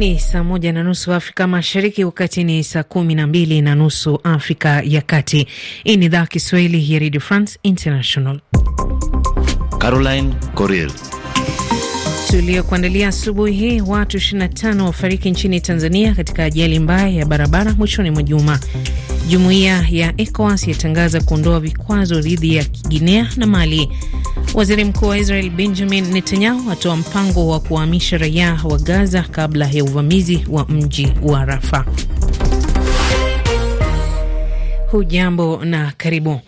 Ni saa moja na nusu Afrika Mashariki, wakati ni saa kumi na mbili na nusu Afrika ya Kati. Hii ni idhaa Kiswahili ya Radio France International. Caroline Coril tuliokuandalia asubuhi hii. Watu 25 wafariki nchini Tanzania katika ajali mbaya ya barabara mwishoni mwa juma. Jumuiya ya ECOWAS yatangaza kuondoa vikwazo dhidi ya Guinea na Mali. Waziri Mkuu wa Israel Benjamin Netanyahu atoa mpango wa kuwahamisha raia wa Gaza kabla ya uvamizi wa mji wa Rafa. Hujambo na karibu.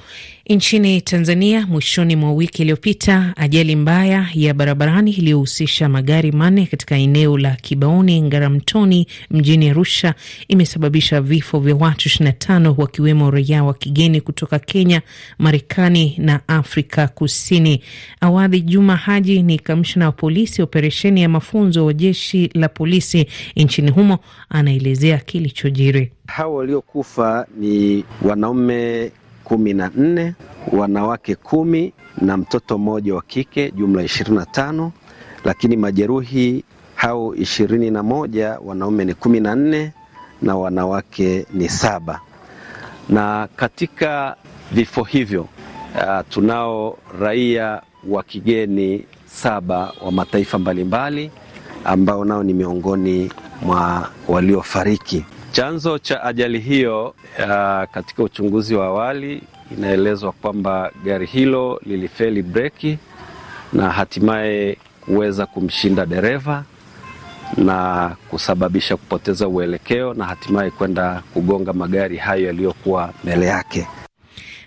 Nchini Tanzania, mwishoni mwa wiki iliyopita, ajali mbaya ya barabarani iliyohusisha magari manne katika eneo la Kibaoni Ngaramtoni mjini Arusha imesababisha vifo vya watu 25 wakiwemo raia wa kigeni kutoka Kenya, Marekani na Afrika Kusini. Awadhi Juma Haji ni kamishna wa polisi operesheni ya mafunzo wa jeshi la polisi nchini humo, anaelezea kilichojiri. Hawa waliokufa ni wanaume kumi na nne, wanawake kumi na mtoto mmoja wa kike, jumla ishirini na tano. Lakini majeruhi hao ishirini na moja, wanaume ni kumi na nne na wanawake ni saba. Na katika vifo hivyo uh, tunao raia wa kigeni saba wa mataifa mbalimbali ambao nao ni miongoni mwa waliofariki. Chanzo cha ajali hiyo uh, katika uchunguzi wa awali inaelezwa kwamba gari hilo lilifeli breki na hatimaye kuweza kumshinda dereva na kusababisha kupoteza uelekeo na hatimaye kwenda kugonga magari hayo yaliyokuwa mbele yake.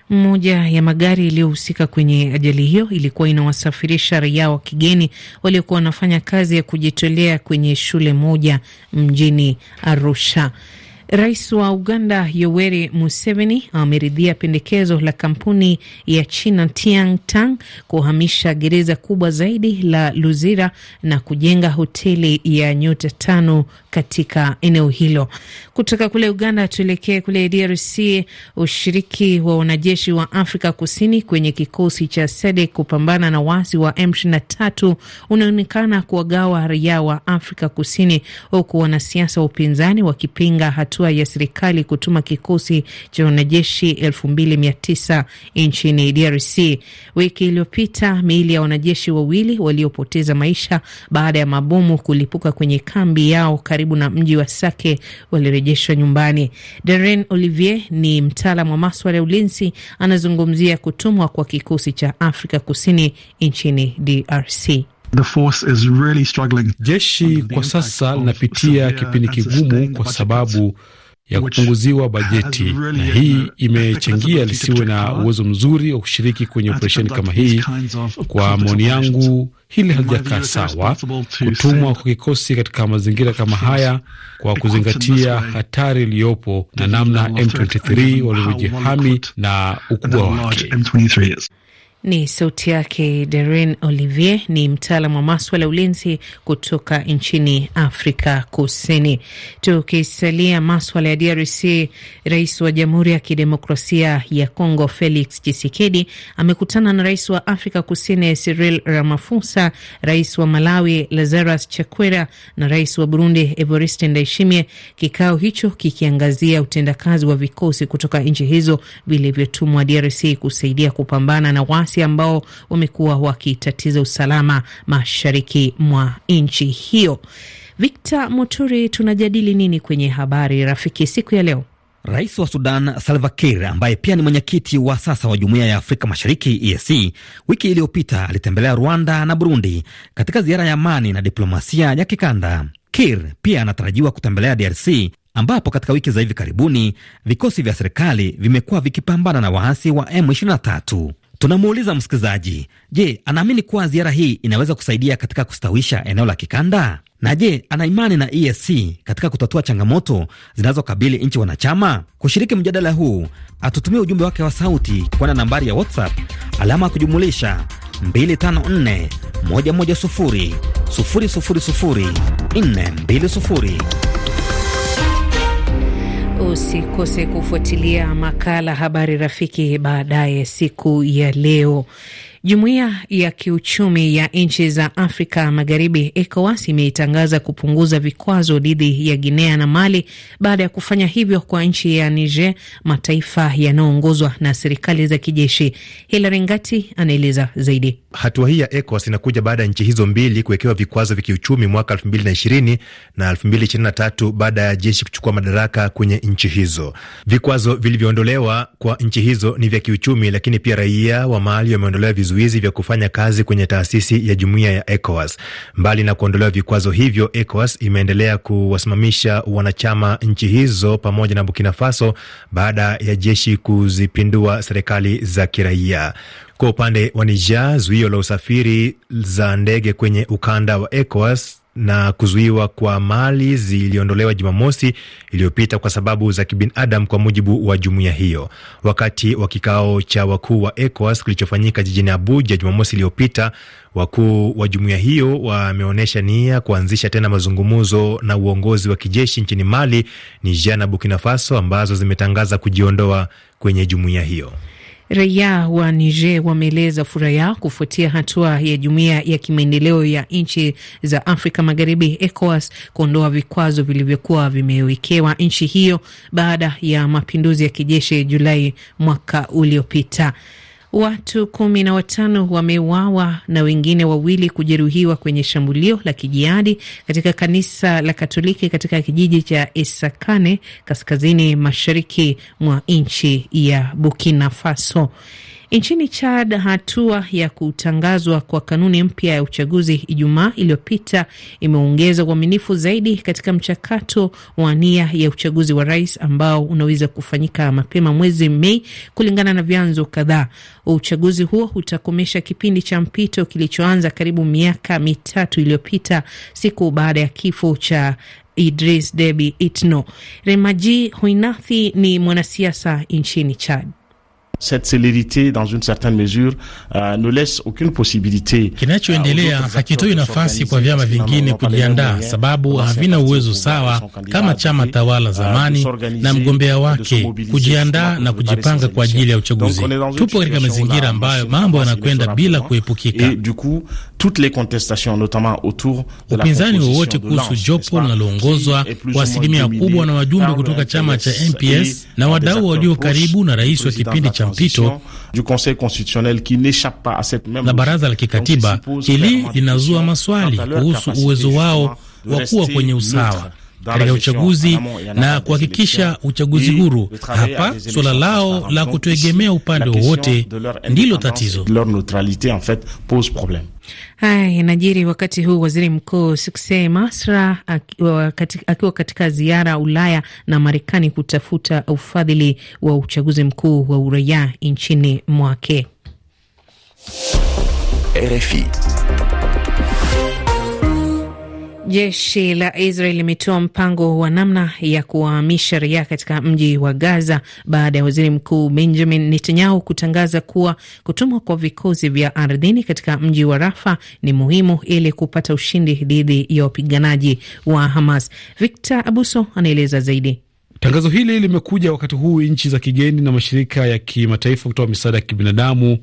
Moja ya magari iliyohusika kwenye ajali hiyo ilikuwa inawasafirisha raia wa kigeni waliokuwa wanafanya kazi ya kujitolea kwenye shule moja mjini Arusha. Rais wa Uganda Yoweri Museveni ameridhia pendekezo la kampuni ya China Tiangtang kuhamisha gereza kubwa zaidi la Luzira na kujenga hoteli ya nyota tano katika eneo hilo. Kutoka kule Uganda tuelekee kule DRC. Ushiriki wa wanajeshi wa Afrika Kusini kwenye kikosi cha SADC kupambana na waasi wa M23 unaonekana kuwagawa raia wa Afrika Kusini, huku wanasiasa wa upinzani wakipinga hatua ya serikali kutuma kikosi cha wanajeshi elfu mbili mia tisa nchini DRC. Wiki iliyopita miili ya wanajeshi wawili waliopoteza maisha baada ya mabomu kulipuka kwenye kambi yao karibu na mji wa Sake walirejeshwa nyumbani. Darren Olivier ni mtaalam wa maswala ya ulinzi, anazungumzia kutumwa kwa kikosi cha Afrika Kusini nchini DRC. The force is really struggling. Jeshi kwa sasa linapitia kipindi kigumu kwa sababu ya kupunguziwa bajeti na hii imechangia lisiwe na uwezo mzuri wa kushiriki kwenye operesheni kama hii. Kwa maoni yangu, hili halijakaa sawa, kutumwa kwa kikosi katika mazingira kama haya, kwa kuzingatia hatari iliyopo na namna M23 walivyojihami na ukubwa wake. Ni sauti yake Darren Olivier, ni mtaalam wa maswala ya ulinzi kutoka nchini Afrika Kusini. Tukisalia maswala ya DRC, rais wa Jamhuri ya Kidemokrasia ya Kongo Felix Tshisekedi amekutana na rais wa Afrika Kusini Cyril Ramaphosa, rais wa Malawi Lazarus Chakwera na rais wa Burundi Evariste Ndayishimiye, kikao hicho kikiangazia utendakazi wa vikosi kutoka nchi hizo vilivyotumwa DRC kusaidia kupambana na wasi ambao wamekuwa wakitatiza usalama mashariki mwa nchi hiyo. Victor Moturi, tunajadili nini kwenye habari rafiki siku ya leo? Rais wa Sudan Salva Kiir ambaye pia ni mwenyekiti wa sasa wa Jumuiya ya Afrika Mashariki EAC, wiki iliyopita alitembelea Rwanda na Burundi katika ziara ya amani na diplomasia ya kikanda. Kiir pia anatarajiwa kutembelea DRC ambapo katika wiki za hivi karibuni vikosi vya serikali vimekuwa vikipambana na waasi wa M23. Tunamuuliza msikilizaji, je, anaamini kuwa ziara hii inaweza kusaidia katika kustawisha eneo la kikanda? Na je, ana imani na EAC katika kutatua changamoto zinazokabili nchi wanachama? Kushiriki mjadala huu, atutumie ujumbe wake wa sauti kwenda nambari ya WhatsApp alama ya kujumulisha 254 110 000 420. Usikose kufuatilia makala Habari Rafiki baadaye siku ya leo. Jumuiya ya kiuchumi ya nchi za Afrika Magharibi, ECOWAS, imetangaza kupunguza vikwazo dhidi ya Guinea na Mali baada ya kufanya hivyo kwa nchi ya Niger, mataifa yanayoongozwa na serikali za kijeshi. Hilary Ngati anaeleza zaidi. Hatua hii ya ECOWAS inakuja baada ya nchi hizo mbili kuwekewa vikwazo vya kiuchumi mwaka 2020 na 2023 baada ya jeshi kuchukua madaraka kwenye nchi hizo. Vikwazo vilivyoondolewa kwa nchi hizo ni vya kiuchumi, lakini pia raia wa Mali wameondolewa vizuizi vya kufanya kazi kwenye taasisi ya jumuiya ya ECOWAS. Mbali na kuondolewa vikwazo hivyo, ECOWAS imeendelea kuwasimamisha wanachama nchi hizo pamoja na Burkina Faso baada ya jeshi kuzipindua serikali za kiraia. Kwa upande wa Niger, zuio la usafiri za ndege kwenye ukanda wa ECOWAS na kuzuiwa kwa mali ziliondolewa Jumamosi iliyopita kwa sababu za kibinadamu, kwa mujibu wa jumuiya hiyo. Wakati wa kikao cha wakuu wa ECOWAS kilichofanyika jijini Abuja Jumamosi iliyopita, wakuu wa jumuiya hiyo wameonyesha nia kuanzisha tena mazungumzo na uongozi wa kijeshi nchini Mali, Niger na Burkina Faso ambazo zimetangaza kujiondoa kwenye jumuiya hiyo. Raia wa Niger wameeleza furaha yao kufuatia hatua ya jumuiya ya kimaendeleo ya nchi za Afrika Magharibi, ECOWAS, kuondoa vikwazo vilivyokuwa vimewekewa nchi hiyo baada ya mapinduzi ya kijeshi Julai mwaka uliopita. Watu kumi na watano wameuawa na wengine wawili kujeruhiwa kwenye shambulio la kijihadi katika kanisa la Katoliki katika kijiji cha Esakane kaskazini mashariki mwa nchi ya Burkina Faso. Nchini Chad, hatua ya kutangazwa kwa kanuni mpya ya uchaguzi Ijumaa iliyopita imeongeza uaminifu zaidi katika mchakato wa nia ya uchaguzi wa rais ambao unaweza kufanyika mapema mwezi Mei, kulingana na vyanzo kadhaa. Uchaguzi huo utakomesha kipindi cha mpito kilichoanza karibu miaka mitatu iliyopita, siku baada ya kifo cha Idris Deby Itno. Remaji Huinathi ni mwanasiasa nchini Chad. Cette célérité dans une certaine mesure uh, ne laisse aucune possibilité. Kinachoendelea uh, hakitoi nafasi kwa vyama vingine kujiandaa, sababu havina uwezo sawa kama chama tawala zamani na mgombea wake kujiandaa na kujipanga kwa ajili ya uchaguzi. Tupo katika mazingira ambayo mambo yanakwenda bila kuepukika. Upinzani wowote kuhusu jopo linaloongozwa kwa asilimia kubwa na wajumbe kutoka chama cha MPS na wadau walio karibu na rais wa kipindi cha mpito na baraza la kikatiba. Hili linazua maswali kuhusu uwezo wao wa kuwa kwenye usawa katika uchaguzi na kuhakikisha uchaguzi huru. Hapa suala lao la kutoegemea upande wowote ndilo tatizo. Haya yanajiri wakati huu waziri mkuu Sukse Masra akiwa katika ziara Ulaya na Marekani kutafuta ufadhili wa uchaguzi mkuu wa uraia nchini mwake. RFI. Jeshi la Israel limetoa mpango wa namna ya kuwahamisha raia katika mji wa Gaza baada ya waziri mkuu Benjamin Netanyahu kutangaza kuwa kutumwa kwa vikosi vya ardhini katika mji wa Rafa ni muhimu ili kupata ushindi dhidi ya wapiganaji wa Hamas. Victor Abuso anaeleza zaidi. Tangazo hili limekuja wakati huu nchi za kigeni na mashirika ya kimataifa kutoa misaada ya kibinadamu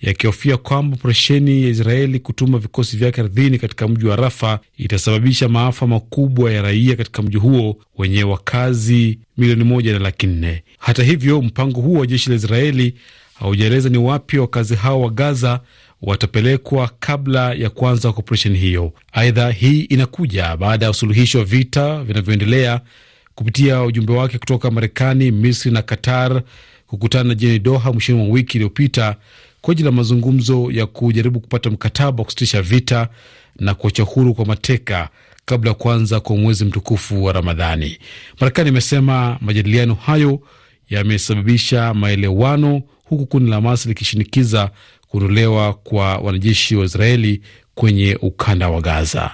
yakihofia kwamba operesheni ya Israeli kutuma vikosi vyake ardhini katika mji wa Rafa itasababisha maafa makubwa ya raia katika mji huo wenye wakazi milioni moja na laki nne. Hata hivyo, mpango huo wa jeshi la Israeli haujaeleza ni wapi wakazi hao wa Gaza watapelekwa kabla ya kuanza kwa operesheni hiyo. Aidha, hii inakuja baada ya usuluhishi wa vita vinavyoendelea kupitia ujumbe wake kutoka Marekani, Misri na Qatar kukutana jijini Doha mwishoni mwa wiki iliyopita kwa ajili ya mazungumzo ya kujaribu kupata mkataba wa kusitisha vita na kuacha huru kwa mateka kabla ya kuanza kwa mwezi mtukufu wa Ramadhani. Marekani imesema majadiliano hayo yamesababisha maelewano, huku kundi la Hamas likishinikiza kuondolewa kwa wanajeshi wa Israeli kwenye ukanda wa Gaza.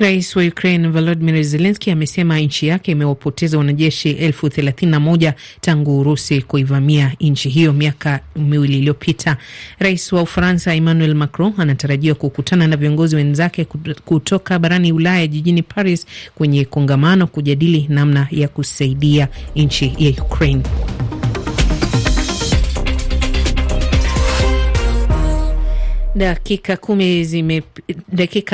Rais wa Ukraine Volodymyr Zelensky amesema nchi yake imewapoteza wanajeshi elfu thelathini na moja tangu Urusi kuivamia nchi hiyo miaka miwili iliyopita. Rais wa Ufaransa Emmanuel Macron anatarajiwa kukutana na viongozi wenzake kutoka barani Ulaya jijini Paris kwenye kongamano kujadili namna ya kusaidia nchi ya Ukraine. Dakika kumi zime dakika